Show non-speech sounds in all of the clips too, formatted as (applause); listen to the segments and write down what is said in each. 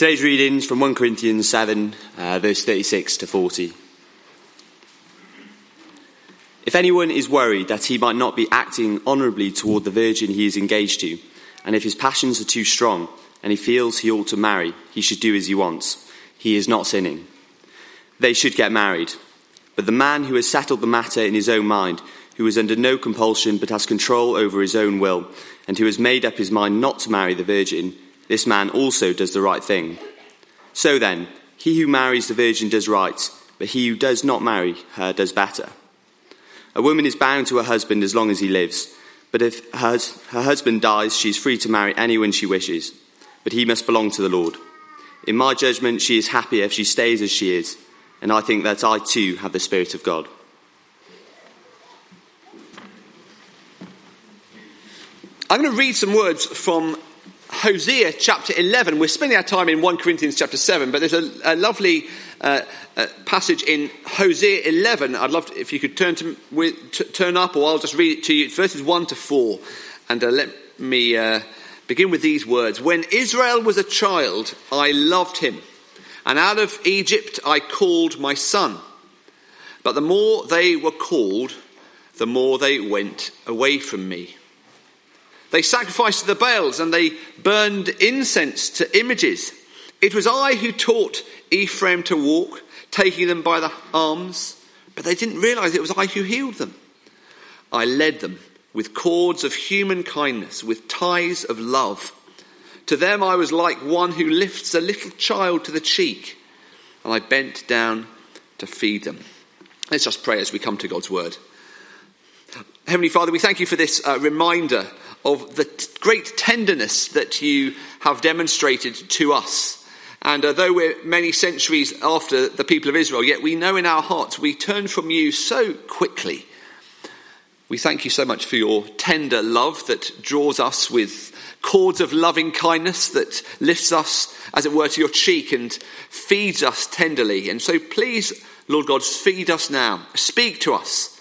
Today's readings from 1 Corinthians 7, uh, verse 36 to 40. If anyone is worried that he might not be acting honourably toward the virgin he is engaged to, and if his passions are too strong, and he feels he ought to marry, he should do as he wants. He is not sinning. They should get married. But the man who has settled the matter in his own mind, who is under no compulsion but has control over his own will, and who has made up his mind not to marry the virgin, this man also does the right thing. So then, he who marries the virgin does right, but he who does not marry her does better. A woman is bound to her husband as long as he lives, but if her, her husband dies, she is free to marry anyone she wishes, but he must belong to the Lord. In my judgment, she is happier if she stays as she is, and I think that I too have the Spirit of God. I'm going to read some words from Hosea chapter 11. We're spending our time in 1 Corinthians chapter 7, but there's a, a lovely uh, uh, passage in Hosea 11. I'd love to, if you could turn, to, turn up, or I'll just read it to you. Verses 1 to 4. And uh, let me uh, begin with these words When Israel was a child, I loved him, and out of Egypt I called my son. But the more they were called, the more they went away from me. They sacrificed to the Baals and they burned incense to images. It was I who taught Ephraim to walk, taking them by the arms, but they didn't realize it was I who healed them. I led them with cords of human kindness, with ties of love. To them I was like one who lifts a little child to the cheek, and I bent down to feed them. Let's just pray as we come to God's word. Heavenly Father, we thank you for this uh, reminder of the t- great tenderness that you have demonstrated to us. And uh, though we're many centuries after the people of Israel, yet we know in our hearts we turn from you so quickly. We thank you so much for your tender love that draws us with cords of loving kindness that lifts us, as it were, to your cheek and feeds us tenderly. And so please, Lord God, feed us now. Speak to us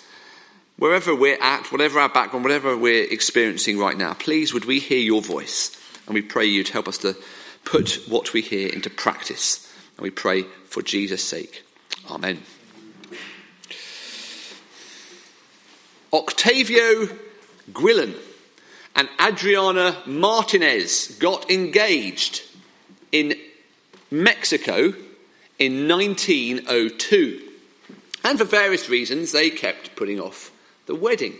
wherever we're at, whatever our background, whatever we're experiencing right now, please would we hear your voice? And we pray you'd help us to put what we hear into practice. And we pray for Jesus' sake. Amen. Octavio Guillen and Adriana Martinez got engaged in Mexico in 1902. And for various reasons, they kept putting off the wedding.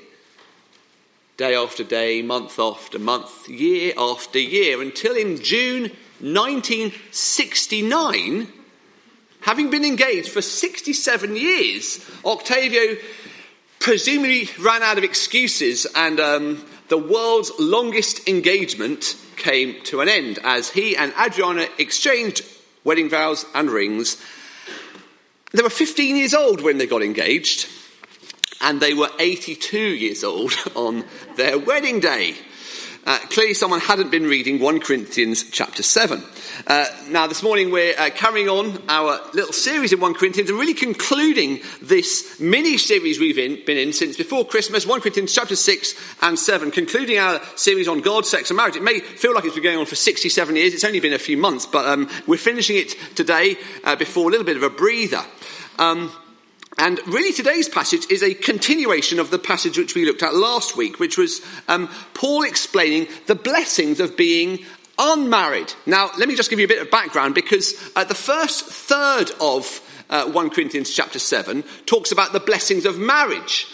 Day after day, month after month, year after year, until in June 1969, having been engaged for 67 years, Octavio presumably ran out of excuses and um, the world's longest engagement came to an end as he and Adriana exchanged wedding vows and rings. They were 15 years old when they got engaged and they were 82 years old (laughs) on their wedding day. Uh, clearly, someone hadn't been reading 1 Corinthians chapter 7. Uh, now, this morning we're uh, carrying on our little series in 1 Corinthians and really concluding this mini series we've in, been in since before Christmas 1 Corinthians chapter 6 and 7, concluding our series on God, sex, and marriage. It may feel like it's been going on for 67 years, it's only been a few months, but um, we're finishing it today uh, before a little bit of a breather. Um, and really, today's passage is a continuation of the passage which we looked at last week, which was um, Paul explaining the blessings of being unmarried. Now, let me just give you a bit of background because uh, the first third of uh, 1 Corinthians chapter 7 talks about the blessings of marriage.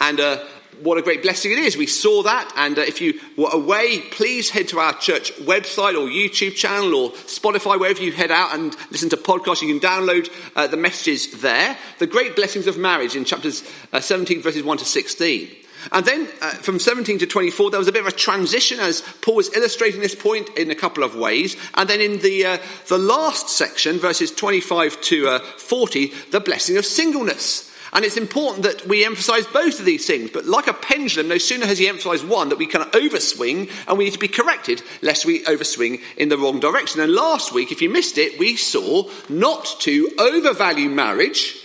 And uh, what a great blessing it is. We saw that. And uh, if you were away, please head to our church website or YouTube channel or Spotify, wherever you head out and listen to podcasts. You can download uh, the messages there. The great blessings of marriage in chapters uh, 17, verses 1 to 16. And then uh, from 17 to 24, there was a bit of a transition as Paul was illustrating this point in a couple of ways. And then in the, uh, the last section, verses 25 to uh, 40, the blessing of singleness. And it's important that we emphasize both of these things. But like a pendulum, no sooner has he emphasized one that we can overswing and we need to be corrected lest we overswing in the wrong direction. And last week, if you missed it, we saw not to overvalue marriage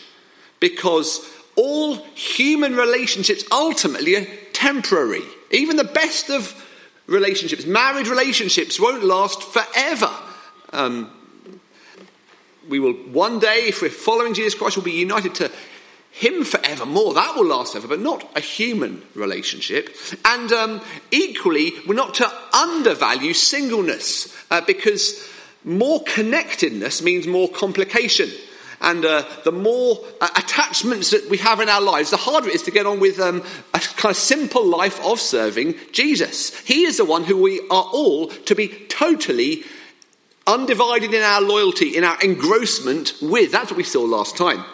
because all human relationships ultimately are temporary. Even the best of relationships, married relationships, won't last forever. Um, we will one day, if we're following Jesus Christ, we'll be united to him forevermore. That will last forever, but not a human relationship. And um, equally, we're not to undervalue singleness uh, because more connectedness means more complication. And uh, the more uh, attachments that we have in our lives, the harder it is to get on with um, a kind of simple life of serving Jesus. He is the one who we are all to be totally undivided in our loyalty, in our engrossment with. That's what we saw last time.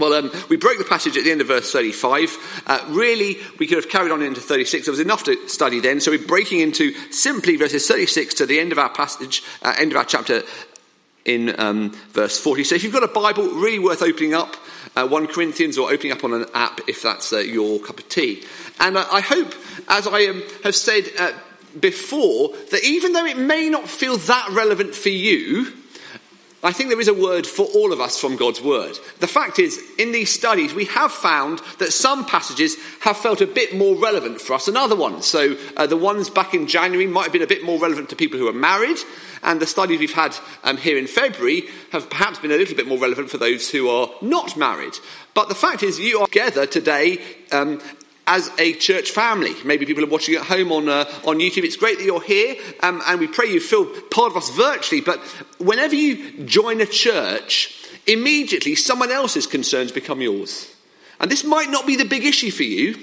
Well, um, we broke the passage at the end of verse 35. Uh, really, we could have carried on into 36. There was enough to study then, so we're breaking into simply verses 36 to the end of our passage, uh, end of our chapter in um, verse 40. So if you've got a Bible, really worth opening up uh, 1 Corinthians or opening up on an app if that's uh, your cup of tea. And uh, I hope, as I um, have said uh, before, that even though it may not feel that relevant for you, I think there is a word for all of us from God's word. The fact is, in these studies, we have found that some passages have felt a bit more relevant for us than other ones. So uh, the ones back in January might have been a bit more relevant to people who are married, and the studies we've had um, here in February have perhaps been a little bit more relevant for those who are not married. But the fact is, you are together today um, as a church family. Maybe people are watching at home on, uh, on YouTube. It's great that you're here, um, and we pray you feel part of us virtually. But whenever you join a church, immediately someone else's concerns become yours. And this might not be the big issue for you,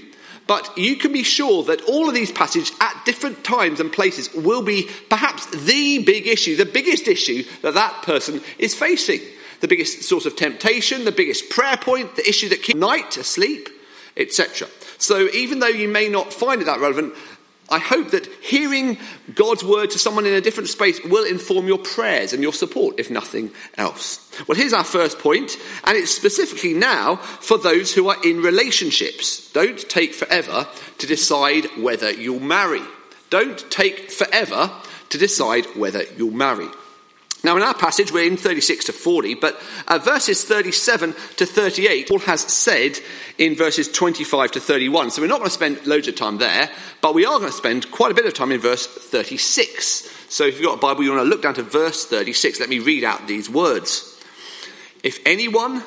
but you can be sure that all of these passages at different times and places will be perhaps the big issue, the biggest issue that that person is facing. The biggest source of temptation, the biggest prayer point, the issue that keeps night asleep, etc. So even though you may not find it that relevant, I hope that hearing God's word to someone in a different space will inform your prayers and your support, if nothing else. Well, here's our first point, and it's specifically now for those who are in relationships. Don't take forever to decide whether you'll marry. Don't take forever to decide whether you'll marry. Now, in our passage, we're in 36 to 40, but uh, verses 37 to 38, Paul has said in verses 25 to 31. So we're not going to spend loads of time there, but we are going to spend quite a bit of time in verse 36. So if you've got a Bible, you want to look down to verse 36. Let me read out these words. If anyone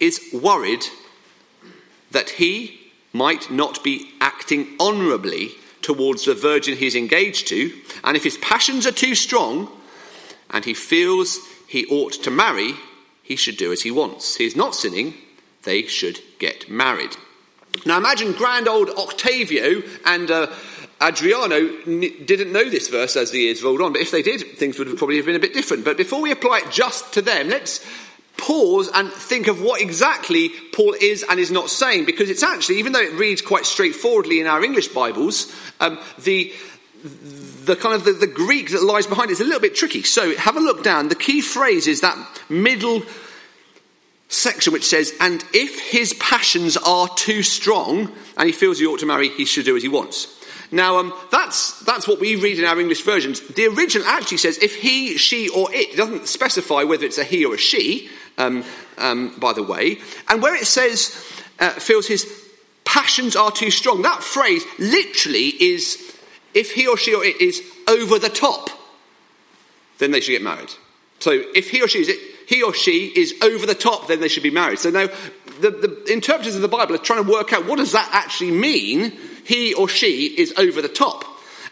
is worried that he might not be acting honourably towards the virgin he's engaged to, and if his passions are too strong, and he feels he ought to marry, he should do as he wants. He's not sinning, they should get married. Now imagine grand old Octavio and uh, Adriano didn't know this verse as the years rolled on, but if they did, things would have probably have been a bit different. But before we apply it just to them, let's pause and think of what exactly Paul is and is not saying, because it's actually, even though it reads quite straightforwardly in our English Bibles, um, the the kind of the, the Greek that lies behind it is a little bit tricky. So have a look down. The key phrase is that middle section which says, and if his passions are too strong and he feels he ought to marry, he should do as he wants. Now, um, that's, that's what we read in our English versions. The original actually says if he, she, or it. It doesn't specify whether it's a he or a she, um, um, by the way. And where it says uh, feels his passions are too strong, that phrase literally is if he or she or it is over the top, then they should get married. So if he or she is he or she is over the top, then they should be married. So now the, the interpreters of the Bible are trying to work out what does that actually mean? He or she is over the top.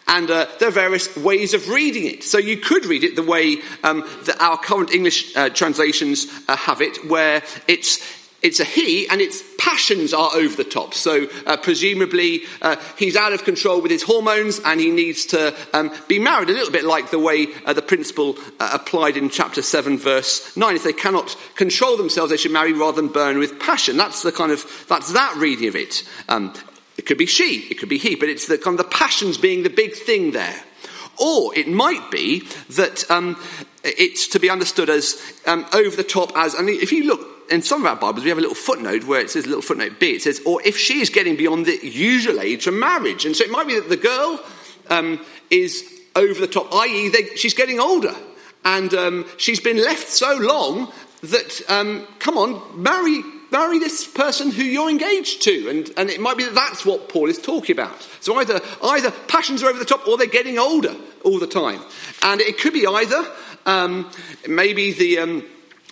And uh, there are various ways of reading it. So you could read it the way um, that our current English uh, translations uh, have it, where it's it's a he, and its passions are over the top. So, uh, presumably, uh, he's out of control with his hormones and he needs to um, be married, a little bit like the way uh, the principle uh, applied in chapter 7, verse 9. If they cannot control themselves, they should marry rather than burn with passion. That's the kind of, that's that reading of it. Um, it could be she, it could be he, but it's the kind of the passions being the big thing there. Or it might be that um, it's to be understood as um, over the top as, and if you look in some of our Bibles, we have a little footnote where it says, little footnote B, it says, or if she is getting beyond the usual age of marriage. And so it might be that the girl um, is over the top, i.e., they, she's getting older. And um, she's been left so long that, um, come on, marry, marry this person who you're engaged to. And, and it might be that that's what Paul is talking about. So either, either passions are over the top or they're getting older all the time. And it could be either, um, maybe the, um,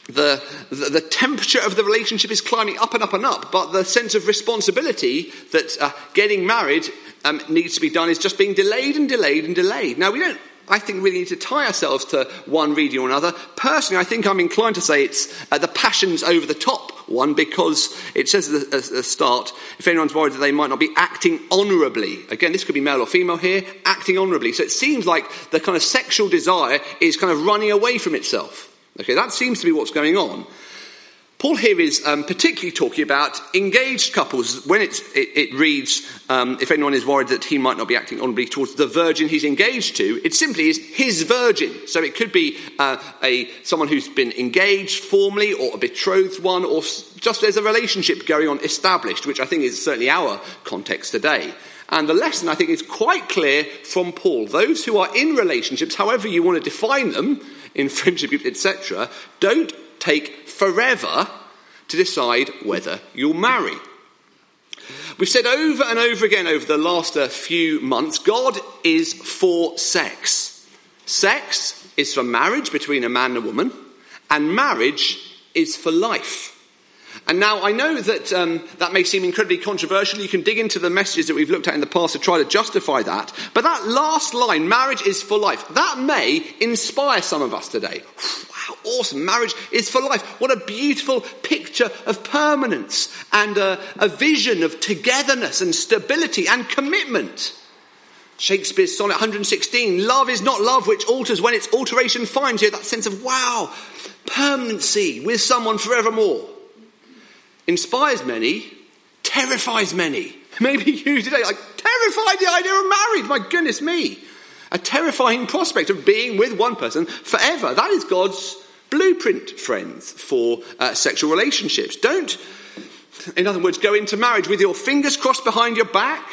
the, the, temperature of the relationship is climbing up and up and up, but the sense of responsibility that uh, getting married um, needs to be done is just being delayed and delayed and delayed. Now, we don't, I think, really need to tie ourselves to one reading or another. Personally, I think I'm inclined to say it's uh, the passions over the top one because it says at the start, if anyone's worried that they might not be acting honourably. Again, this could be male or female here, acting honourably. So it seems like the kind of sexual desire is kind of running away from itself. Okay, that seems to be what's going on. Paul here is um, particularly talking about engaged couples. When it, it, reads, um, if anyone is worried that he might not be acting honourably towards the virgin he's engaged to, it simply is his virgin. So it could be uh, a someone who's been engaged formally, or a betrothed one, or just there's a relationship going on established, which I think is certainly our context today. And the lesson, I think, is quite clear from Paul. Those who are in relationships, however you want to define them, in (laughs) friendship etc., don't take forever to decide whether you'll marry. We've said over and over again over the last uh, few months God is for sex. Sex is for marriage between a man and a woman, and marriage is for life. And now I know that um, that may seem incredibly controversial. You can dig into the messages that we've looked at in the past to try to justify that. But that last line, marriage is for life, that may inspire some of us today. Wow, awesome. Marriage is for life. What a beautiful picture of permanence and a, a vision of togetherness and stability and commitment. Shakespeare's sonnet 116 love is not love which alters when its alteration finds you that sense of wow, permanency with someone forevermore inspires many, terrifies many. (laughs) Maybe you today, like, terrified the idea of marriage. My goodness me. A terrifying prospect of being with one person forever. That is God's blueprint, friends, for uh, sexual relationships. Don't, in other words, go into marriage with your fingers crossed behind your back,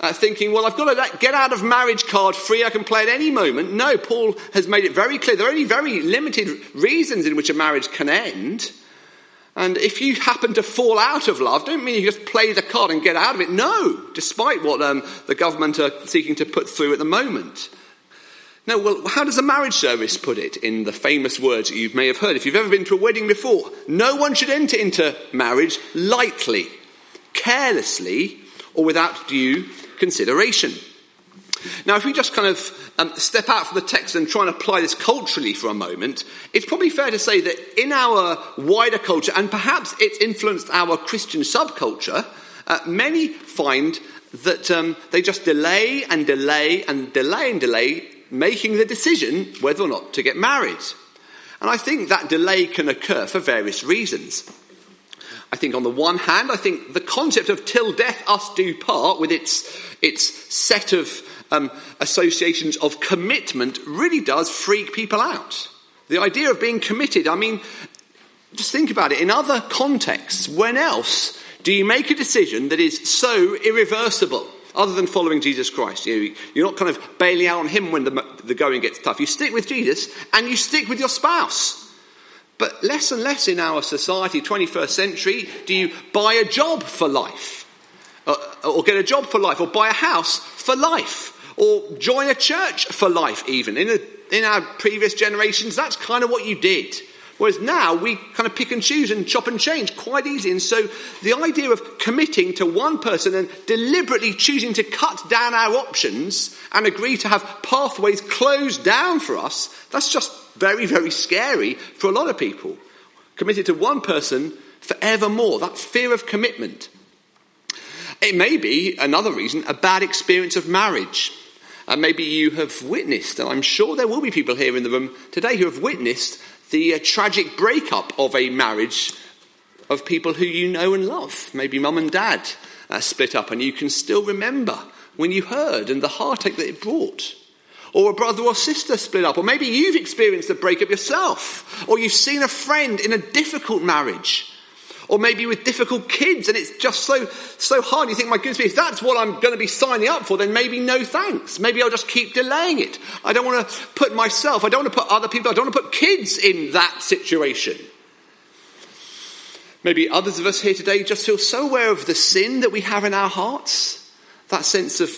uh, thinking, well, I've got a get out of marriage card free, I can play at any moment. No, Paul has made it very clear there are only very limited reasons in which a marriage can end. And if you happen to fall out of love, don't mean you just play the card and get out of it. No, despite what um, the government are seeking to put through at the moment. No, well, how does the marriage service put it in the famous words that you may have heard if you've ever been to a wedding before? No one should enter into marriage lightly, carelessly, or without due consideration. Now, if we just kind of um, step out from the text and try and apply this culturally for a moment, it's probably fair to say that in our wider culture, and perhaps it's influenced our Christian subculture, uh, many find that um, they just delay and delay and delay and delay making the decision whether or not to get married. And I think that delay can occur for various reasons. I think on the one hand, I think the concept of till death us do part with its, its set of um, associations of commitment really does freak people out. The idea of being committed, I mean, just think about it. In other contexts, when else do you make a decision that is so irreversible? Other than following Jesus Christ, you, are not kind of bailing out on him when the, the going gets tough. You stick with Jesus and you stick with your spouse. But less and less in our society, 21st century, do you buy a job for life, or, or get a job for life, or buy a house for life or join a church for life, even. In, a, in our previous generations, that's kind of what you did. Whereas now we kind of pick and choose and chop and change quite easily. And so the idea of committing to one person and deliberately choosing to cut down our options and agree to have pathways closed down for us, that's just very, very scary for a lot of people. Committed to one person forevermore, that fear of commitment. It may be, another reason, a bad experience of marriage. And maybe you have witnessed, and I'm sure there will be people here in the room today who have witnessed the uh, tragic breakup of a marriage of people who you know and love. Maybe mum and dad uh, split up, and you can still remember when you heard and the heartache that it brought. Or a brother or sister split up, or maybe you've experienced a breakup yourself, or you've seen a friend in a difficult marriage or maybe with difficult kids and it's just so, so hard. You think, my goodness if that's what I'm going to be signing up for, then maybe no thanks. Maybe I'll just keep delaying it. I don't want to put myself, I don't want to put other people, I don't want to put kids in that situation. Maybe others of us here today just feel so aware of the sin that we have in our hearts that sense of,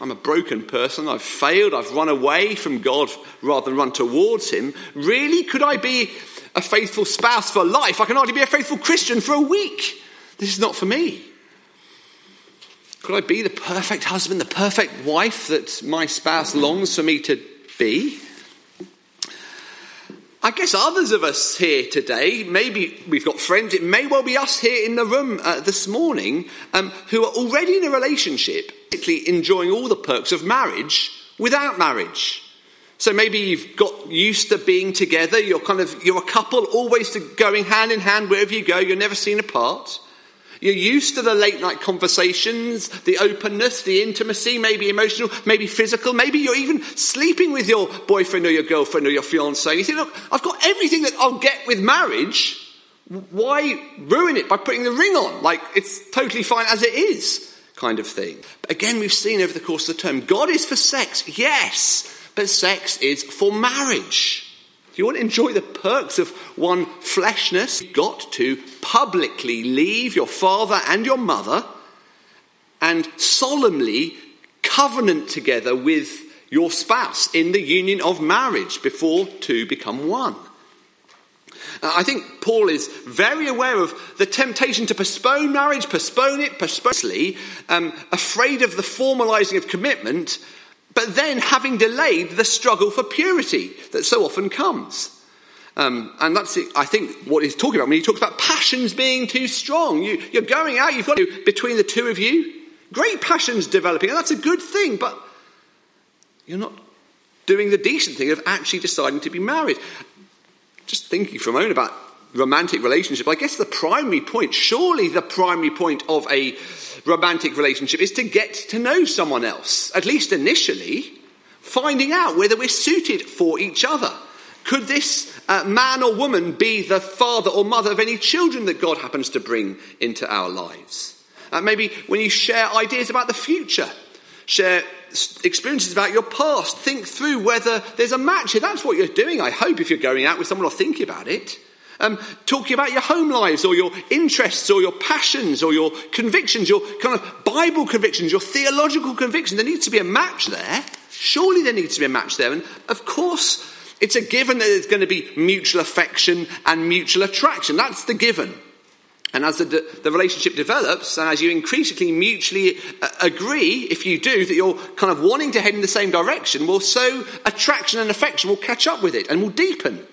I'm a broken person, I've failed, I've run away from God rather than run towards Him. Really? Could I be a faithful spouse for life? I can hardly be a faithful Christian for a week. This is not for me. Could I be the perfect husband, the perfect wife that my spouse longs for me to be? I guess others of us here today, maybe we've got friends, it may well be us here in the room uh, this morning um, who are already in a relationship, enjoying all the perks of marriage without marriage. So maybe you've got used to being together, you're kind of, you're a couple always going hand in hand wherever you go, you're never seen apart. You're used to the late night conversations, the openness, the intimacy, maybe emotional, maybe physical. Maybe you're even sleeping with your boyfriend or your girlfriend or your fiance. You think, look, I've got everything that I'll get with marriage. Why ruin it by putting the ring on? Like, it's totally fine as it is, kind of thing. But again, we've seen over the course of the term, God is for sex, yes, but sex is for marriage. Do you want to enjoy the perks of one fleshness? You've got to publicly leave your father and your mother and solemnly covenant together with your spouse in the union of marriage before two become one. I think Paul is very aware of the temptation to postpone marriage, postpone it, postpone it, um, afraid of the formalizing of commitment but then having delayed the struggle for purity that so often comes. Um, and that's, I think, what he's talking about when he talks about passions being too strong. You, you're going out, you've got to, between the two of you, great passions developing, and that's a good thing, but you're not doing the decent thing of actually deciding to be married. Just thinking for a moment about romantic relationship, I guess the primary point, surely the primary point of a romantic relationship is to get to know someone else, at least initially, finding out whether we're suited for each other. Could this uh, man or woman be the father or mother of any children that God happens to bring into our lives? Uh, maybe when you share ideas about the future, share experiences about your past, think through whether there's a match here. That's what you're doing, I hope, if you're going out with someone or thinking about it. Um, talking about your home lives or your interests or your passions or your convictions, your kind of Bible convictions, your theological convictions. There needs to be a match there. Surely there needs to be a match there. And of course, it's a given that there's going to be mutual affection and mutual attraction. That's the given. And as the, the relationship develops, and as you increasingly mutually uh, agree, if you do, that you're kind of wanting to head in the same direction, well, so attraction and affection will catch up with it and will deepen.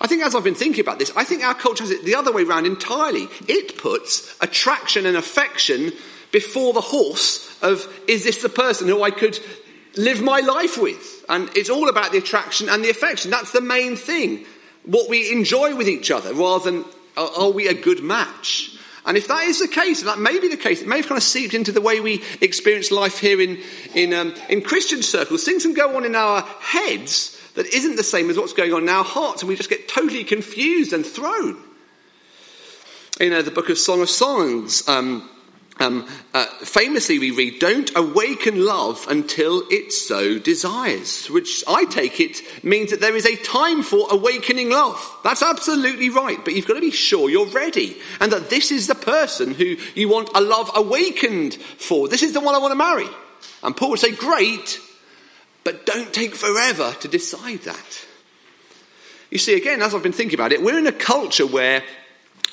I think as I've been thinking about this, I think our culture has it the other way around entirely. It puts attraction and affection before the horse of, is this the person who I could live my life with? And it's all about the attraction and the affection. That's the main thing. What we enjoy with each other rather than, are we a good match? And if that is the case, and that may be the case, it may have kind of seeped into the way we experience life here in, in, um, in Christian circles. Things can go on in our heads that isn't the same as what's going on in our hearts, and we just get totally confused and thrown. You know, the book of Song of Songs, um, um, uh, famously we read, Don't awaken love until it so desires, which I take it means that there is a time for awakening love. That's absolutely right, but you've got to be sure you're ready and that this is the person who you want a love awakened for. This is the one I want to marry. And Paul would say, Great, but don't take forever to decide that. You see, again, as I've been thinking about it, we're in a culture where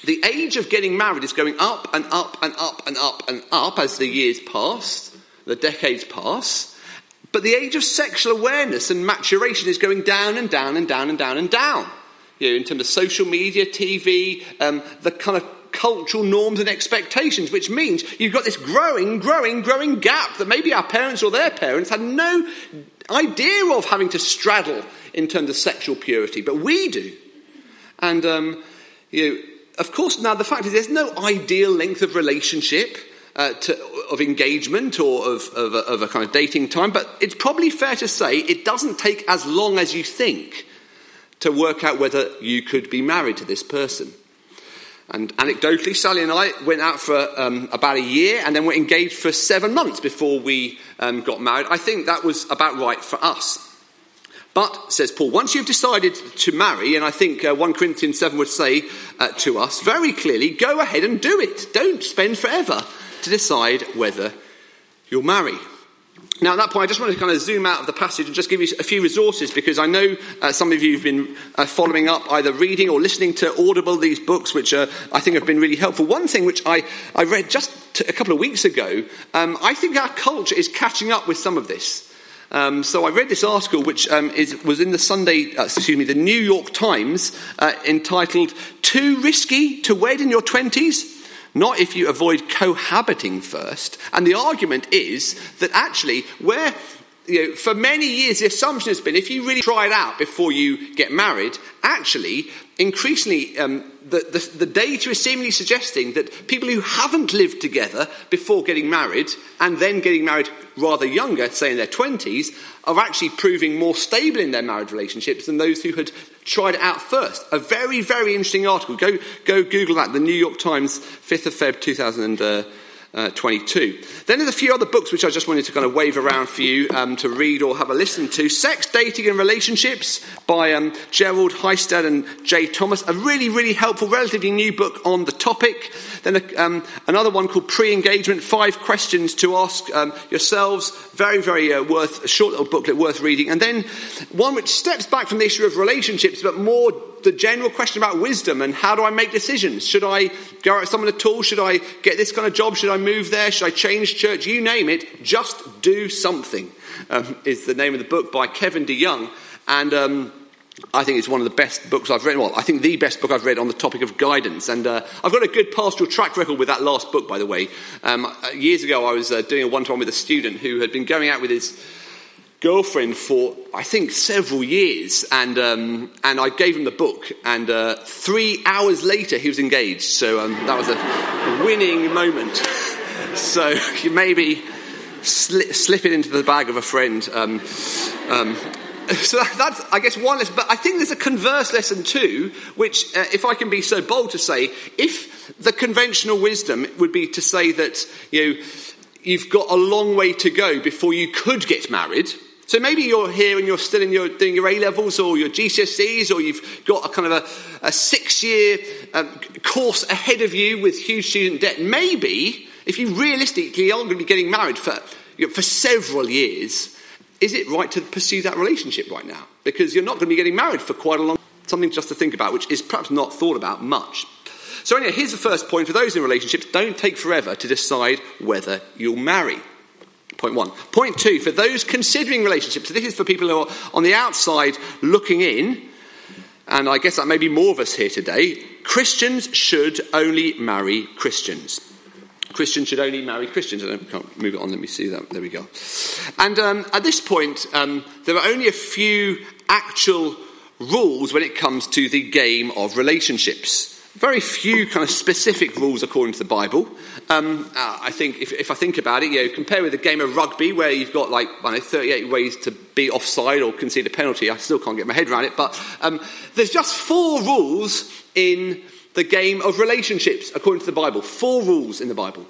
the age of getting married is going up and up and up and up and up as the years pass, the decades pass. But the age of sexual awareness and maturation is going down and down and down and down and down. You know, in terms of social media, TV, um, the kind of cultural norms and expectations, which means you've got this growing, growing, growing gap that maybe our parents or their parents had no idea of having to straddle in terms of sexual purity, but we do. And, um, you know, of course, now the fact is there's no ideal length of relationship. Uh, to, of engagement or of, of, a, of a kind of dating time, but it's probably fair to say it doesn't take as long as you think to work out whether you could be married to this person. And anecdotally, Sally and I went out for um, about a year and then were engaged for seven months before we um, got married. I think that was about right for us. But, says Paul, once you've decided to marry, and I think uh, 1 Corinthians 7 would say uh, to us very clearly, go ahead and do it. Don't spend forever to decide whether you'll marry. Now, at that point, I just want to kind of zoom out of the passage and just give you a few resources because I know uh, some of you have been uh, following up, either reading or listening to Audible these books, which uh, I think have been really helpful. One thing which I, I read just a couple of weeks ago, um, I think our culture is catching up with some of this. Um, so I read this article, which um, is, was in the Sunday, uh, excuse me, the New York Times, uh, entitled "Too Risky to Wed in Your Twenties." Not if you avoid cohabiting first. And the argument is that actually, where you know, for many years, the assumption has been if you really try it out before you get married, actually, increasingly, um, the, the, the, data is seemingly suggesting that people who haven't lived together before getting married and then getting married rather younger, say in their 20s, are actually proving more stable in their marriage relationships than those who had tried it out first. A very, very interesting article. Go, go Google that, the New York Times, 5th of Feb 2000. Uh, uh, 22. Then there's a few other books which I just wanted to kind of wave around for you um, to read or have a listen to. Sex, Dating and Relationships by um, Gerald Hiestand and Jay Thomas. A really, really helpful, relatively new book on the topic. Then um, another one called Pre-Engagement, Five Questions to Ask um, Yourselves. Very, very uh, worth, a short little booklet worth reading. And then one which steps back from the issue of relationships, but more the general question about wisdom and how do I make decisions? Should I go out someone at all? Should I get this kind of job? Should I move there? Should I change church? You name it, just do something, um, is the name of the book by Kevin DeYoung. And um, I think it's one of the best books I've read. Well, I think the best book I've read on the topic of guidance. And uh, I've got a good pastoral track record with that last book, by the way. Um, uh, years ago, I was uh, doing a one to one with a student who had been going out with his girlfriend for I think several years, and um, and I gave him the book, and uh, three hours later he was engaged. So um, that was a winning moment. (laughs) so (laughs) maybe slip, slip it into the bag of a friend. (laughs) So that's, I guess, one lesson. But I think there's a converse lesson too, which, uh, if I can be so bold to say, if the conventional wisdom would be to say that you know you've got a long way to go before you could get married so maybe you're here and you're still in your, doing your A levels or your GCSEs, or you've got a kind of a, a six year um, course ahead of you with huge student debt. Maybe, if you realistically aren't going to be getting married for, you know, for several years, is it right to pursue that relationship right now? Because you're not going to be getting married for quite a long something just to think about, which is perhaps not thought about much. So, anyway, here's the first point for those in relationships don't take forever to decide whether you'll marry. Point one. Point two, for those considering relationships, this is for people who are on the outside looking in, and I guess that may be more of us here today. Christians should only marry Christians. Christians should only marry Christians. I can't move it on, let me see that. There we go. And um, at this point, um, there are only a few actual rules when it comes to the game of relationships very few kind of specific rules according to the Bible. Um, uh, I think if, if, I think about it, you know, compare with a game of rugby where you've got like I know, 38 ways to be offside or concede a penalty. I still can't get my head around it, but um, there's just four rules in the game of relationships according to the Bible. Four rules in the Bible.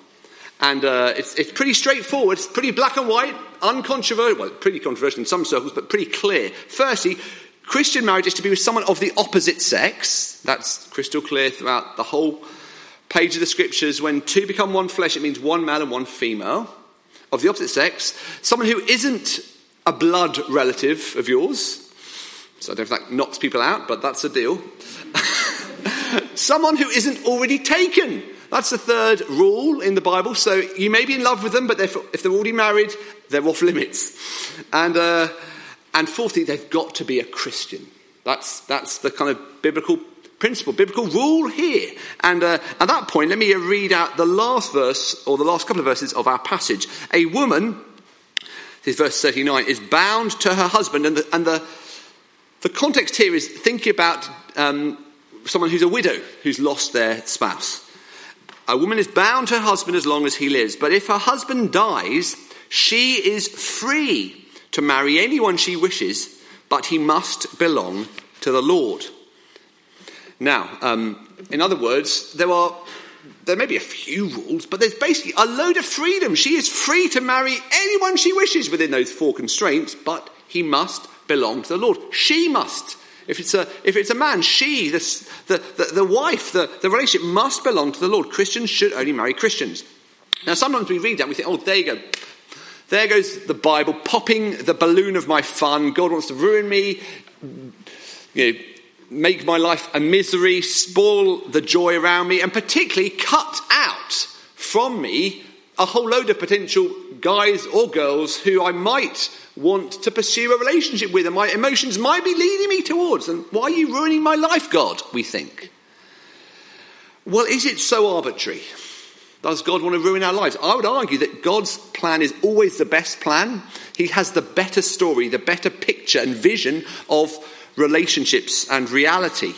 And uh, it's, it's pretty straightforward, it's pretty black and white, uncontroversial, well, pretty controversial in some circles, but pretty clear. Firstly, Christian marriage is to be with someone of the opposite sex. That's crystal clear throughout the whole page of the scriptures. When two become one flesh, it means one male and one female of the opposite sex. Someone who isn't a blood relative of yours. So I don't know if that knocks people out, but that's the deal. (laughs) someone who isn't already taken. That's the third rule in the Bible. So you may be in love with them, but if they're already married, they're off limits. And uh, and fourthly, they've got to be a Christian. That's, that's the kind of biblical principle, biblical rule here. And uh, at that point, let me read out the last verse, or the last couple of verses of our passage. A woman, this is verse 39, is bound to her husband. And the, and the, the context here is thinking about um, someone who's a widow who's lost their spouse. A woman is bound to her husband as long as he lives. But if her husband dies, she is free to marry anyone she wishes, but he must belong to the Lord. Now, um, in other words, there are there may be a few rules, but there's basically a load of freedom. She is free to marry anyone she wishes within those four constraints, but he must belong to the Lord. She must. If it's a, if it's a man, she, the, the, the, the wife, the, the relationship must belong to the Lord. Christians should only marry Christians. Now, sometimes we read that and we think, oh, there you go. there goes the Bible popping the balloon of my fun. God wants to ruin me, you know, make my life a misery, spoil the joy around me, and particularly cut out from me a whole load of potential guys or girls who I might want to pursue a relationship with and my emotions might be leading me towards. And why are you ruining my life, God? We think. Well, is it so arbitrary? Does God want to ruin our lives? I would argue that God's plan is always the best plan. He has the better story, the better picture and vision of relationships and reality.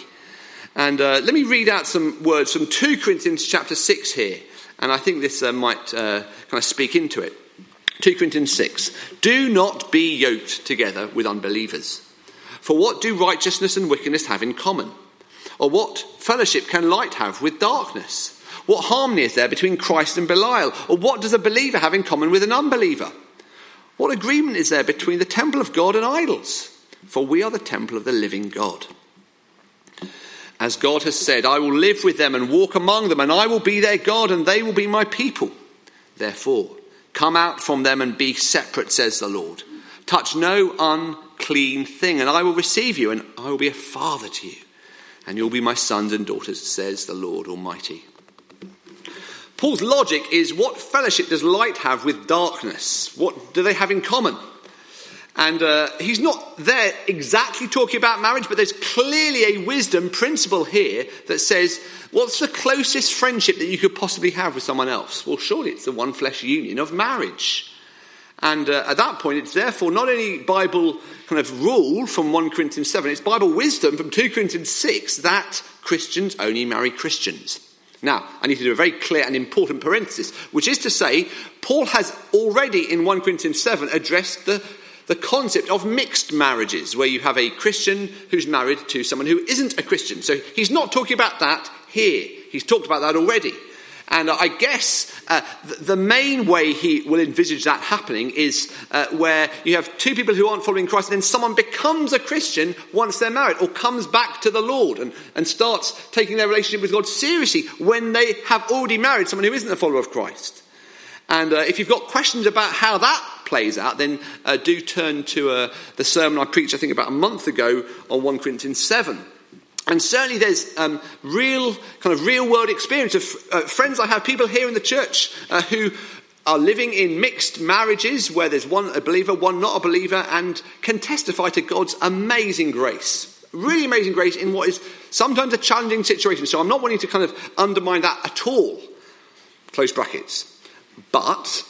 And uh, let me read out some words from 2 Corinthians chapter 6 here. And I think this uh, might uh, kind of speak into it. 2 Corinthians 6. Do not be yoked together with unbelievers. For what do righteousness and wickedness have in common? Or what fellowship can light have with darkness? What harmony is there between Christ and Belial? Or what does a believer have in common with an unbeliever? What agreement is there between the temple of God and idols? For we are the temple of the living God. As God has said, I will live with them and walk among them, and I will be their God, and they will be my people. Therefore, come out from them and be separate, says the Lord. Touch no unclean thing, and I will receive you, and I will be a father to you, and you'll be my sons and daughters, says the Lord Almighty. Paul's logic is what fellowship does light have with darkness? What do they have in common? And uh, he's not there exactly talking about marriage, but there's clearly a wisdom principle here that says, what's the closest friendship that you could possibly have with someone else? Well, surely it's the one flesh union of marriage. And uh, at that point, it's therefore not only Bible kind of rule from 1 Corinthians 7, it's Bible wisdom from 2 Corinthians 6 that Christians only marry Christians. Now, I need to do a very clear and important parenthesis, which is to say, Paul has already in 1 Corinthians 7 addressed the the concept of mixed marriages, where you have a Christian who's married to someone who isn't a Christian. So he's not talking about that here. He's talked about that already. And I guess uh, the main way he will envisage that happening is uh, where you have two people who aren't following Christ, and then someone becomes a Christian once they're married, or comes back to the Lord and, and starts taking their relationship with God seriously when they have already married someone who isn't a follower of Christ. And uh, if you've got questions about how that plays out, then uh, do turn to uh, the sermon I preached, I think, about a month ago on 1 Corinthians 7. And certainly there's um, real, kind of real world experience of uh, friends I have, people here in the church uh, who are living in mixed marriages where there's one a believer, one not a believer, and can testify to God's amazing grace. Really amazing grace in what is sometimes a challenging situation. So I'm not wanting to kind of undermine that at all. Close brackets. But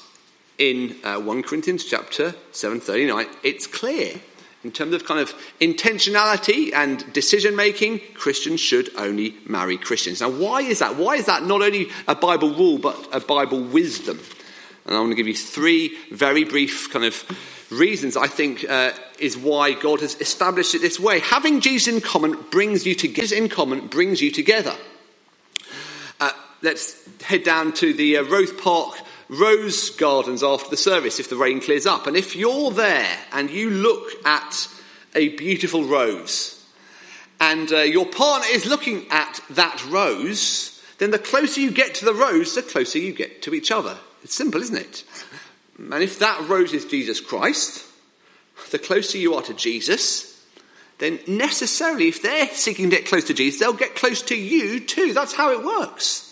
in uh, 1 Corinthians chapter 7:39, it's clear in terms of kind of intentionality and decision making, Christians should only marry Christians. Now, why is that? Why is that not only a Bible rule but a Bible wisdom? And I want to give you three very brief kind of reasons I think uh, is why God has established it this way. Having Jesus in common brings you together. Jesus in common brings you together. Uh, let's head down to the uh, Roath Park rose gardens after the service if the rain clears up. And if you're there and you look at a beautiful rose and uh, your partner is looking at that rose, then the closer you get to the rose, the closer you get to each other. It's simple, isn't it? And if that rose is Jesus Christ, the closer you are to Jesus, then necessarily, if they're seeking to get close to Jesus, they'll get close to you too. That's how it works.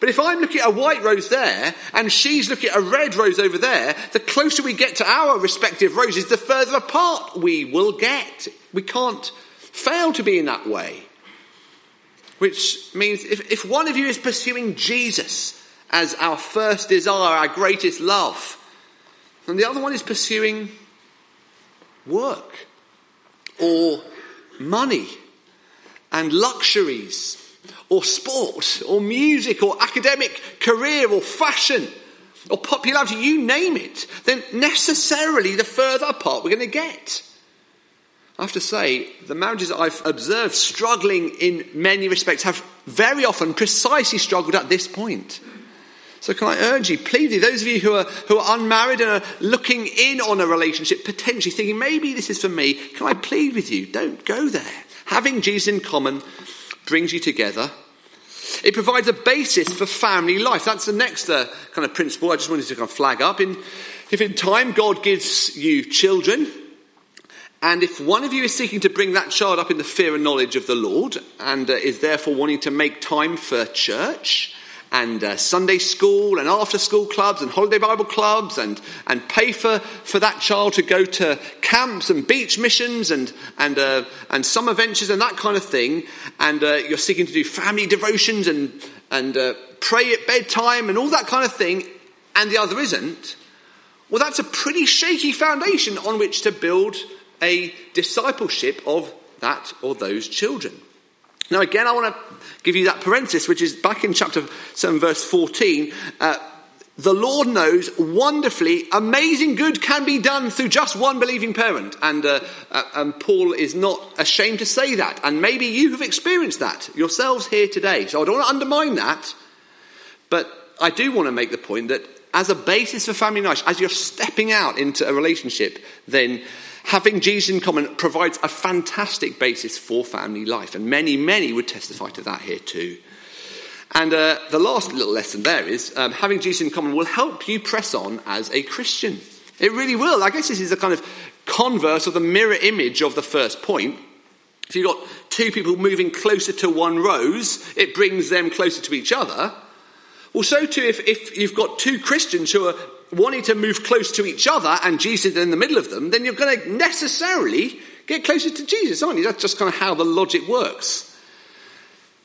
But if I'm looking at a white rose there and she's looking at a red rose over there, the closer we get to our respective roses, the further apart we will get. We can't fail to be in that way. Which means if, if one of you is pursuing Jesus as our first desire, our greatest love, and the other one is pursuing work or money and luxuries or sport or music or academic career or fashion or popularity, you name it, then necessarily the further apart we're going to get. I have to say, the marriages I've observed struggling in many respects have very often precisely struggled at this point. So can I urge you, please, those of you who are, who are unmarried and are looking in on a relationship, potentially thinking, maybe this is for me, can I plead with you? Don't go there. Having Jesus in common brings you together. It provides a basis for family life. That's the next uh, kind of principle I just wanted to kind of flag up. In If in time God gives you children, and if one of you is seeking to bring that child up in the fear and knowledge of the Lord, and uh, is therefore wanting to make time for church, and uh, Sunday school and after school clubs and holiday Bible clubs and, and pay for, for that child to go to camps and beach missions and, and, uh, and summer ventures and that kind of thing. And uh, you're seeking to do family devotions and, and uh, pray at bedtime and all that kind of thing. And the other isn't. Well, that's a pretty shaky foundation on which to build a discipleship of that or those children. Now, again, I want to give you that parenthesis, which is back in chapter 7, verse 14. Uh, the Lord knows wonderfully, amazing good can be done through just one believing parent. And, uh, uh, and Paul is not ashamed to say that. And maybe you have experienced that yourselves here today. So I don't want to undermine that. But I do want to make the point that as a basis for family life, as you're stepping out into a relationship, then having Jesus in common provides a fantastic basis for family life. And many, many would testify to that here too. And uh, the last little lesson there is um, having Jesus in common will help you press on as a Christian. It really will. I guess this is a kind of converse or the mirror image of the first point. If you've got two people moving closer to one rose, it brings them closer to each other. Well, so too, if, if you've got two Christians who are wanting to move close to each other and Jesus in the middle of them, then you're going to necessarily get closer to Jesus, aren't you? That's just kind of how the logic works.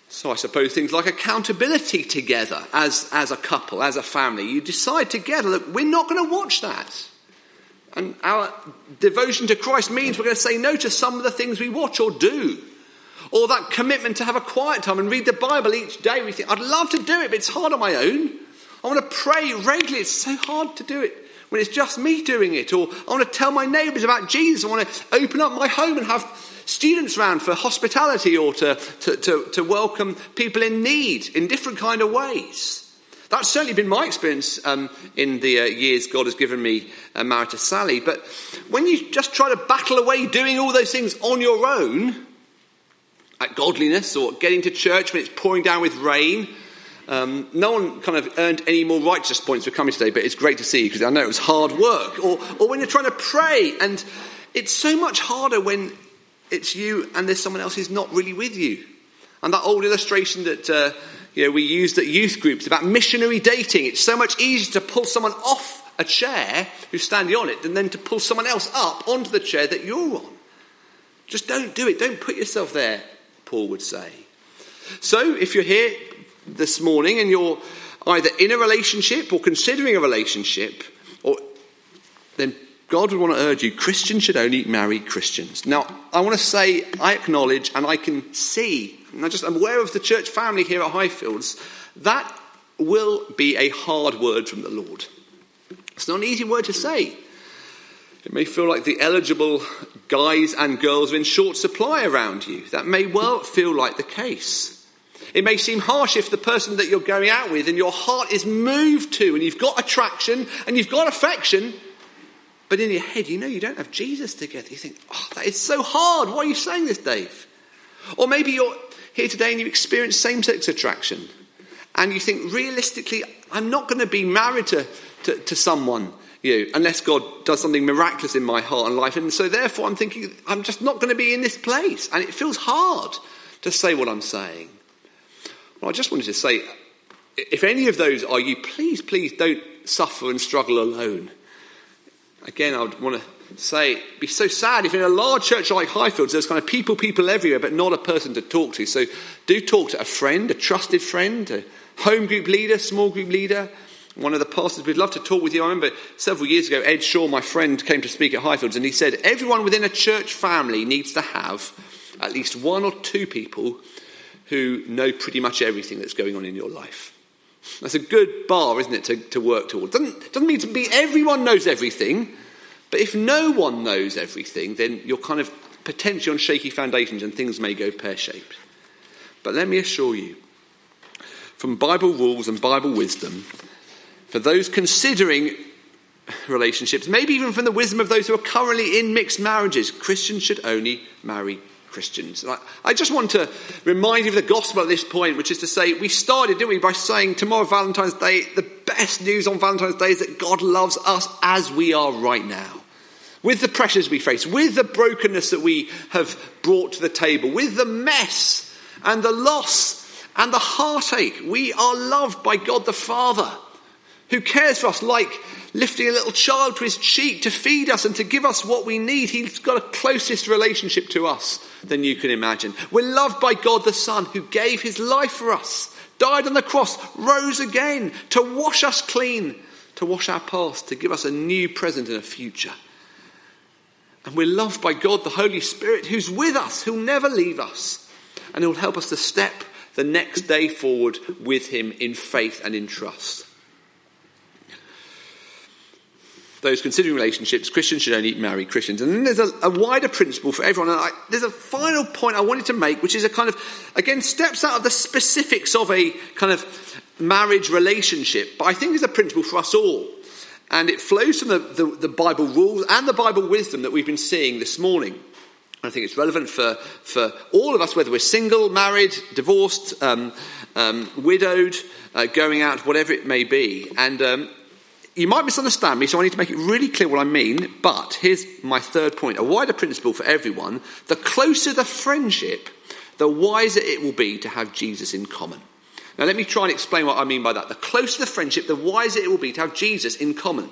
So I suppose things like accountability together as, as a couple, as a family. You decide together that we're not going to watch that. And our devotion to Christ means we're going to say no to some of the things we watch or do. Or that commitment to have a quiet time and read the Bible each day. We think, I'd love to do it, but it's hard on my own. I want to pray regularly. It's so hard to do it when it's just me doing it. Or I want to tell my neighbours about Jesus. I want to open up my home and have students around for hospitality or to, to, to, to welcome people in need in different kind of ways. That's certainly been my experience um, in the uh, years God has given me uh, married to Sally. But when you just try to battle away doing all those things on your own, at godliness or getting to church when it's pouring down with rain, um, no one kind of earned any more righteous points for coming today, but it's great to see you because I know it was hard work. Or, or when you're trying to pray, and it's so much harder when it's you and there's someone else who's not really with you. And that old illustration that uh, you know, we used at youth groups about missionary dating, it's so much easier to pull someone off a chair who's standing on it than then to pull someone else up onto the chair that you're on. Just don't do it. Don't put yourself there, Paul would say. So if you're here this morning and you're either in a relationship or considering a relationship, or then God would want to urge you Christians should only marry Christians. Now, I want to say, I acknowledge and I can see, and I just am aware of the church family here at Highfields, that will be a hard word from the Lord. It's not an easy word to say. It may feel like the eligible guys and girls are in short supply around you. That may well feel like the case. It may seem harsh if the person that you're going out with and your heart is moved to and you've got attraction and you've got affection, but in your head you know you don't have Jesus together. You think, oh, that is so hard. Why are you saying this, Dave? Or maybe you're here today and you experience same sex attraction and you think, realistically, I'm not going to be married to, to, to someone. You unless God does something miraculous in my heart and life. And so therefore I'm thinking, I'm just not going to be in this place. And it feels hard to say what I'm saying. Well, I just wanted to say if any of those are you, please, please don't suffer and struggle alone. Again, I would want to say it'd be so sad if in a large church like Highfields there's kind of people, people everywhere, but not a person to talk to. So do talk to a friend, a trusted friend, a home group leader, small group leader. One of the pastors, we'd love to talk with you. I remember several years ago, Ed Shaw, my friend, came to speak at Highfields, and he said everyone within a church family needs to have at least one or two people who know pretty much everything that's going on in your life. That's a good bar, isn't it, to, to work towards? Doesn't, doesn't mean to be everyone knows everything, but if no one knows everything, then you're kind of potentially on shaky foundations and things may go pear shaped. But let me assure you, from Bible rules and Bible wisdom, for those considering relationships, maybe even from the wisdom of those who are currently in mixed marriages, Christians should only marry Christians. I, I, just want to remind you of the gospel at this point, which is to say, we started, didn't we, by saying tomorrow, Valentine's Day, the best news on Valentine's Day is that God loves us as we are right now. With the pressures we face, with the brokenness that we have brought to the table, with the mess and the loss and the heartache, we are loved by God the Father, who cares for us like lifting a little child to his cheek to feed us and to give us what we need. He's got a closest relationship to us than you can imagine. We're loved by God the Son who gave his life for us, died on the cross, rose again to wash us clean, to wash our past, to give us a new present and a future. And we're loved by God the Holy Spirit who's with us, who'll never leave us, and who'll help us to step the next day forward with him in faith and in trust. Those considering relationships, Christians should only marry Christians. And then there's a, a wider principle for everyone. And I, there's a final point I wanted to make, which is a kind of, again, steps out of the specifics of a kind of marriage relationship, but I think is a principle for us all. And it flows from the, the, the Bible rules and the Bible wisdom that we've been seeing this morning. I think it's relevant for, for all of us, whether we're single, married, divorced, um, um, widowed, uh, going out, whatever it may be. And um, you might misunderstand me, so I need to make it really clear what I mean. But here's my third point a wider principle for everyone. The closer the friendship, the wiser it will be to have Jesus in common. Now, let me try and explain what I mean by that. The closer the friendship, the wiser it will be to have Jesus in common.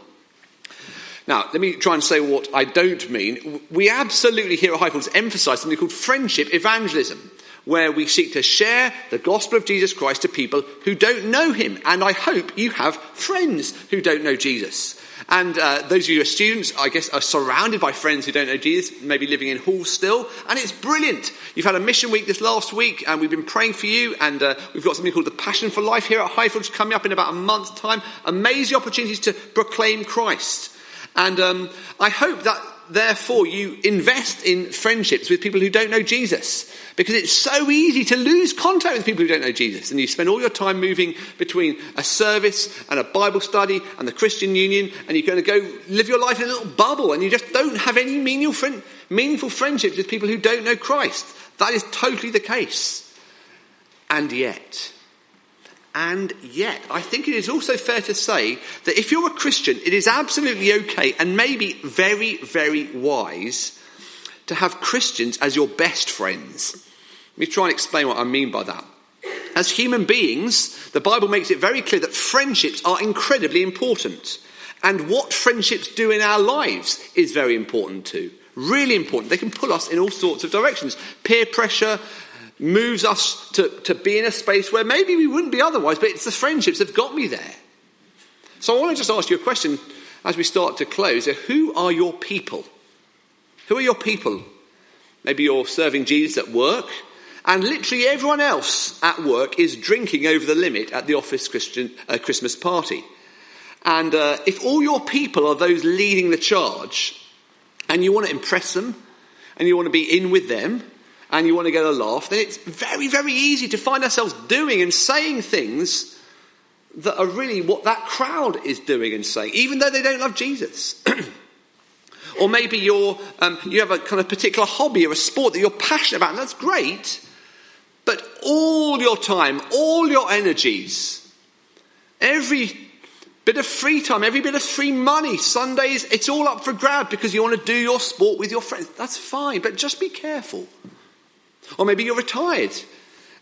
Now, let me try and say what I don't mean. We absolutely here at Highfields emphasize something called friendship evangelism where we seek to share the gospel of Jesus Christ to people who don't know him. And I hope you have friends who don't know Jesus. And uh, those of you who are students, I guess, are surrounded by friends who don't know Jesus, maybe living in halls still. And it's brilliant. You've had a mission week this last week, and we've been praying for you. And uh, we've got something called the Passion for Life here at Highfields coming up in about a month's time. Amazing opportunities to proclaim Christ. And um, I hope that therefore you invest in friendships with people who don't know Jesus. Because it's so easy to lose contact with people who don't know Jesus. And you spend all your time moving between a service and a Bible study and the Christian Union, and you're going to go live your life in a little bubble, and you just don't have any meaningful, meaningful friendships with people who don't know Christ. That is totally the case. And yet, and yet, I think it is also fair to say that if you're a Christian, it is absolutely okay and maybe very, very wise to have Christians as your best friends. Let me try and explain what I mean by that. As human beings, the Bible makes it very clear that friendships are incredibly important. And what friendships do in our lives is very important too. Really important. They can pull us in all sorts of directions. Peer pressure moves us to, to be in a space where maybe we wouldn't be otherwise, but it's the friendships that have got me there. So I want to just ask you a question as we start to close. Who are your people? Who are your people? Maybe you're serving Jesus at work and literally everyone else at work is drinking over the limit at the office Christian, uh, Christmas party. And uh, if all your people are those leading the charge, and you want to impress them, and you want to be in with them, and you want to get a laugh, then it's very, very easy to find ourselves doing and saying things that are really what that crowd is doing and saying, even though they don't love Jesus. (clears throat) or maybe you're, um, you have a kind of particular hobby or a sport that you're passionate about, and that's great. But all your time, all your energies, every bit of free time, every bit of free money, Sundays, it's all up for grab because you want to do your sport with your friends. That's fine, but just be careful. Or maybe you're retired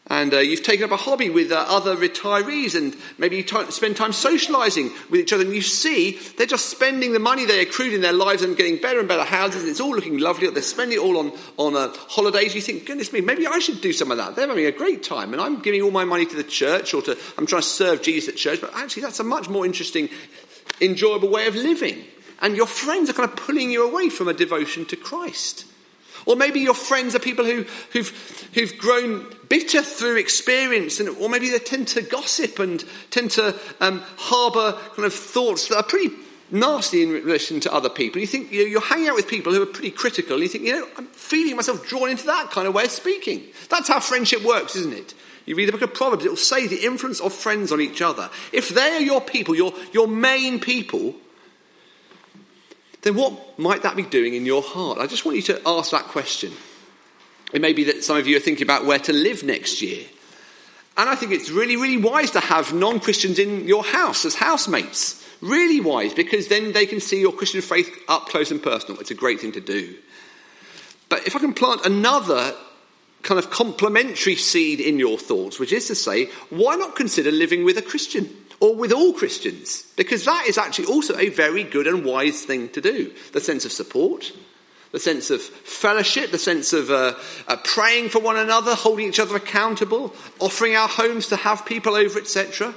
and uh, you've taken up a hobby with uh, other retirees and maybe you t- spend time socializing with each other and you see they're just spending the money they accrued in their lives and getting better and better houses and it's all looking lovely they're spending it all on, on uh, holidays. You think goodness me maybe i should do some of that. They're having a great time and i'm giving all my money to the church or to i'm trying to serve jesus at church but actually that's a much more interesting enjoyable way of living. And your friends are kind of pulling you away from a devotion to christ or maybe your friends are people who, who've, who've grown bitter through experience, and, or maybe they tend to gossip and tend to um, harbour kind of thoughts that are pretty nasty in relation to other people. You think you're hanging out with people who are pretty critical, and you think, you know, I'm feeling myself drawn into that kind of way of speaking. That's how friendship works, isn't it? You read the book of Proverbs, it will say the influence of friends on each other. If they are your people, your, your main people, then what might that be doing in your heart? I just want you to ask that question. It may be that some of you are thinking about where to live next year. And I think it's really, really wise to have non Christians in your house as housemates. Really wise, because then they can see your Christian faith up close and personal. It's a great thing to do. But if I can plant another kind of complementary seed in your thoughts, which is to say, why not consider living with a Christian or with all Christians? Because that is actually also a very good and wise thing to do. The sense of support, the sense of fellowship, the sense of uh, uh, praying for one another, holding each other accountable, offering our homes to have people over, etc.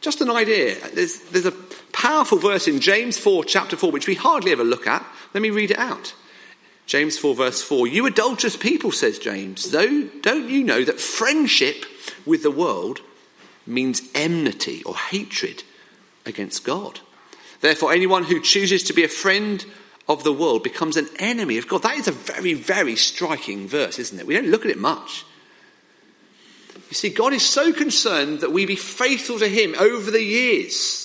Just an idea. There's, there's a powerful verse in James 4, chapter 4, which we hardly ever look at. Let me read it out. James 4, verse 4. You adulterous people, says James, though, don't you know that friendship with the world means enmity or hatred against God? Therefore, anyone who chooses to be a friend of the world becomes an enemy of God. That is a very, very striking verse, isn't it? We don't look at it much. You see, God is so concerned that we be faithful to Him over the years.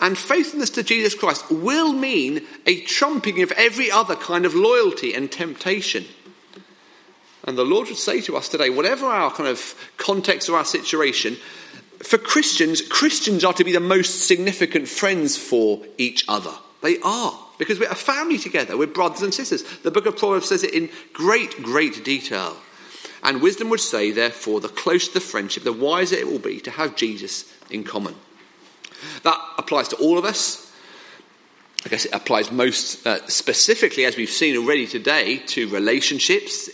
And faithfulness to Jesus Christ will mean a trumping of every other kind of loyalty and temptation. And the Lord would say to us today, whatever our kind of context or our situation, for Christians, Christians are to be the most significant friends for each other. They are. Because we're a family together. We're brothers and sisters. The book of Proverbs says it in great, great detail. And wisdom would say, therefore, the closer the friendship, the wiser it will be to have Jesus in common. That applies to all of us. I guess it applies most uh, specifically, as we've seen already today, to relationships,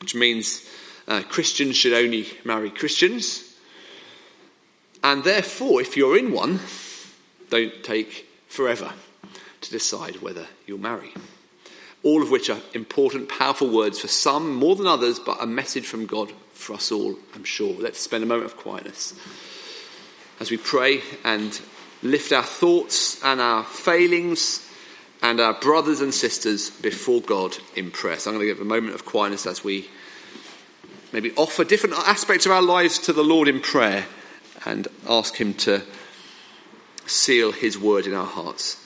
which means uh, Christians should only marry Christians. And therefore, if you're in one, don't take forever to decide whether you'll marry. All of which are important, powerful words for some more than others, but a message from God for us all, I'm sure. Let's spend a moment of quietness as we pray and lift our thoughts and our failings and our brothers and sisters before God in prayer. I'm going to give a moment of quietness as we maybe offer different aspects of our lives to the Lord in prayer and ask Him to seal His word in our hearts.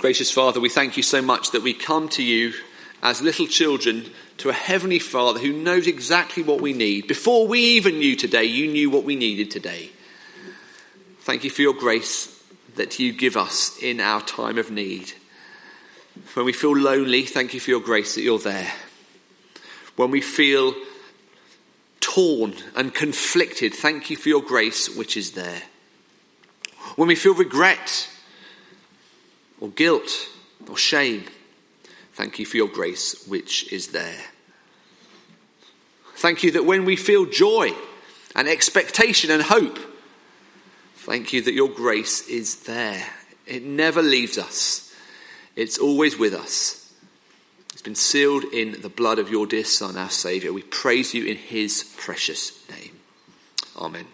Gracious Father, we thank you so much that we come to you as little children to a Heavenly Father who knows exactly what we need. Before we even knew today, you knew what we needed today. Thank you for your grace that you give us in our time of need. When we feel lonely, thank you for your grace that you're there. When we feel torn and conflicted, thank you for your grace which is there. When we feel regret or guilt or shame. Thank you for your grace, which is there. Thank you that when we feel joy and expectation and hope, thank you that your grace is there. It never leaves us, it's always with us. It's been sealed in the blood of your dear Son, our Saviour. We praise you in his precious name. Amen.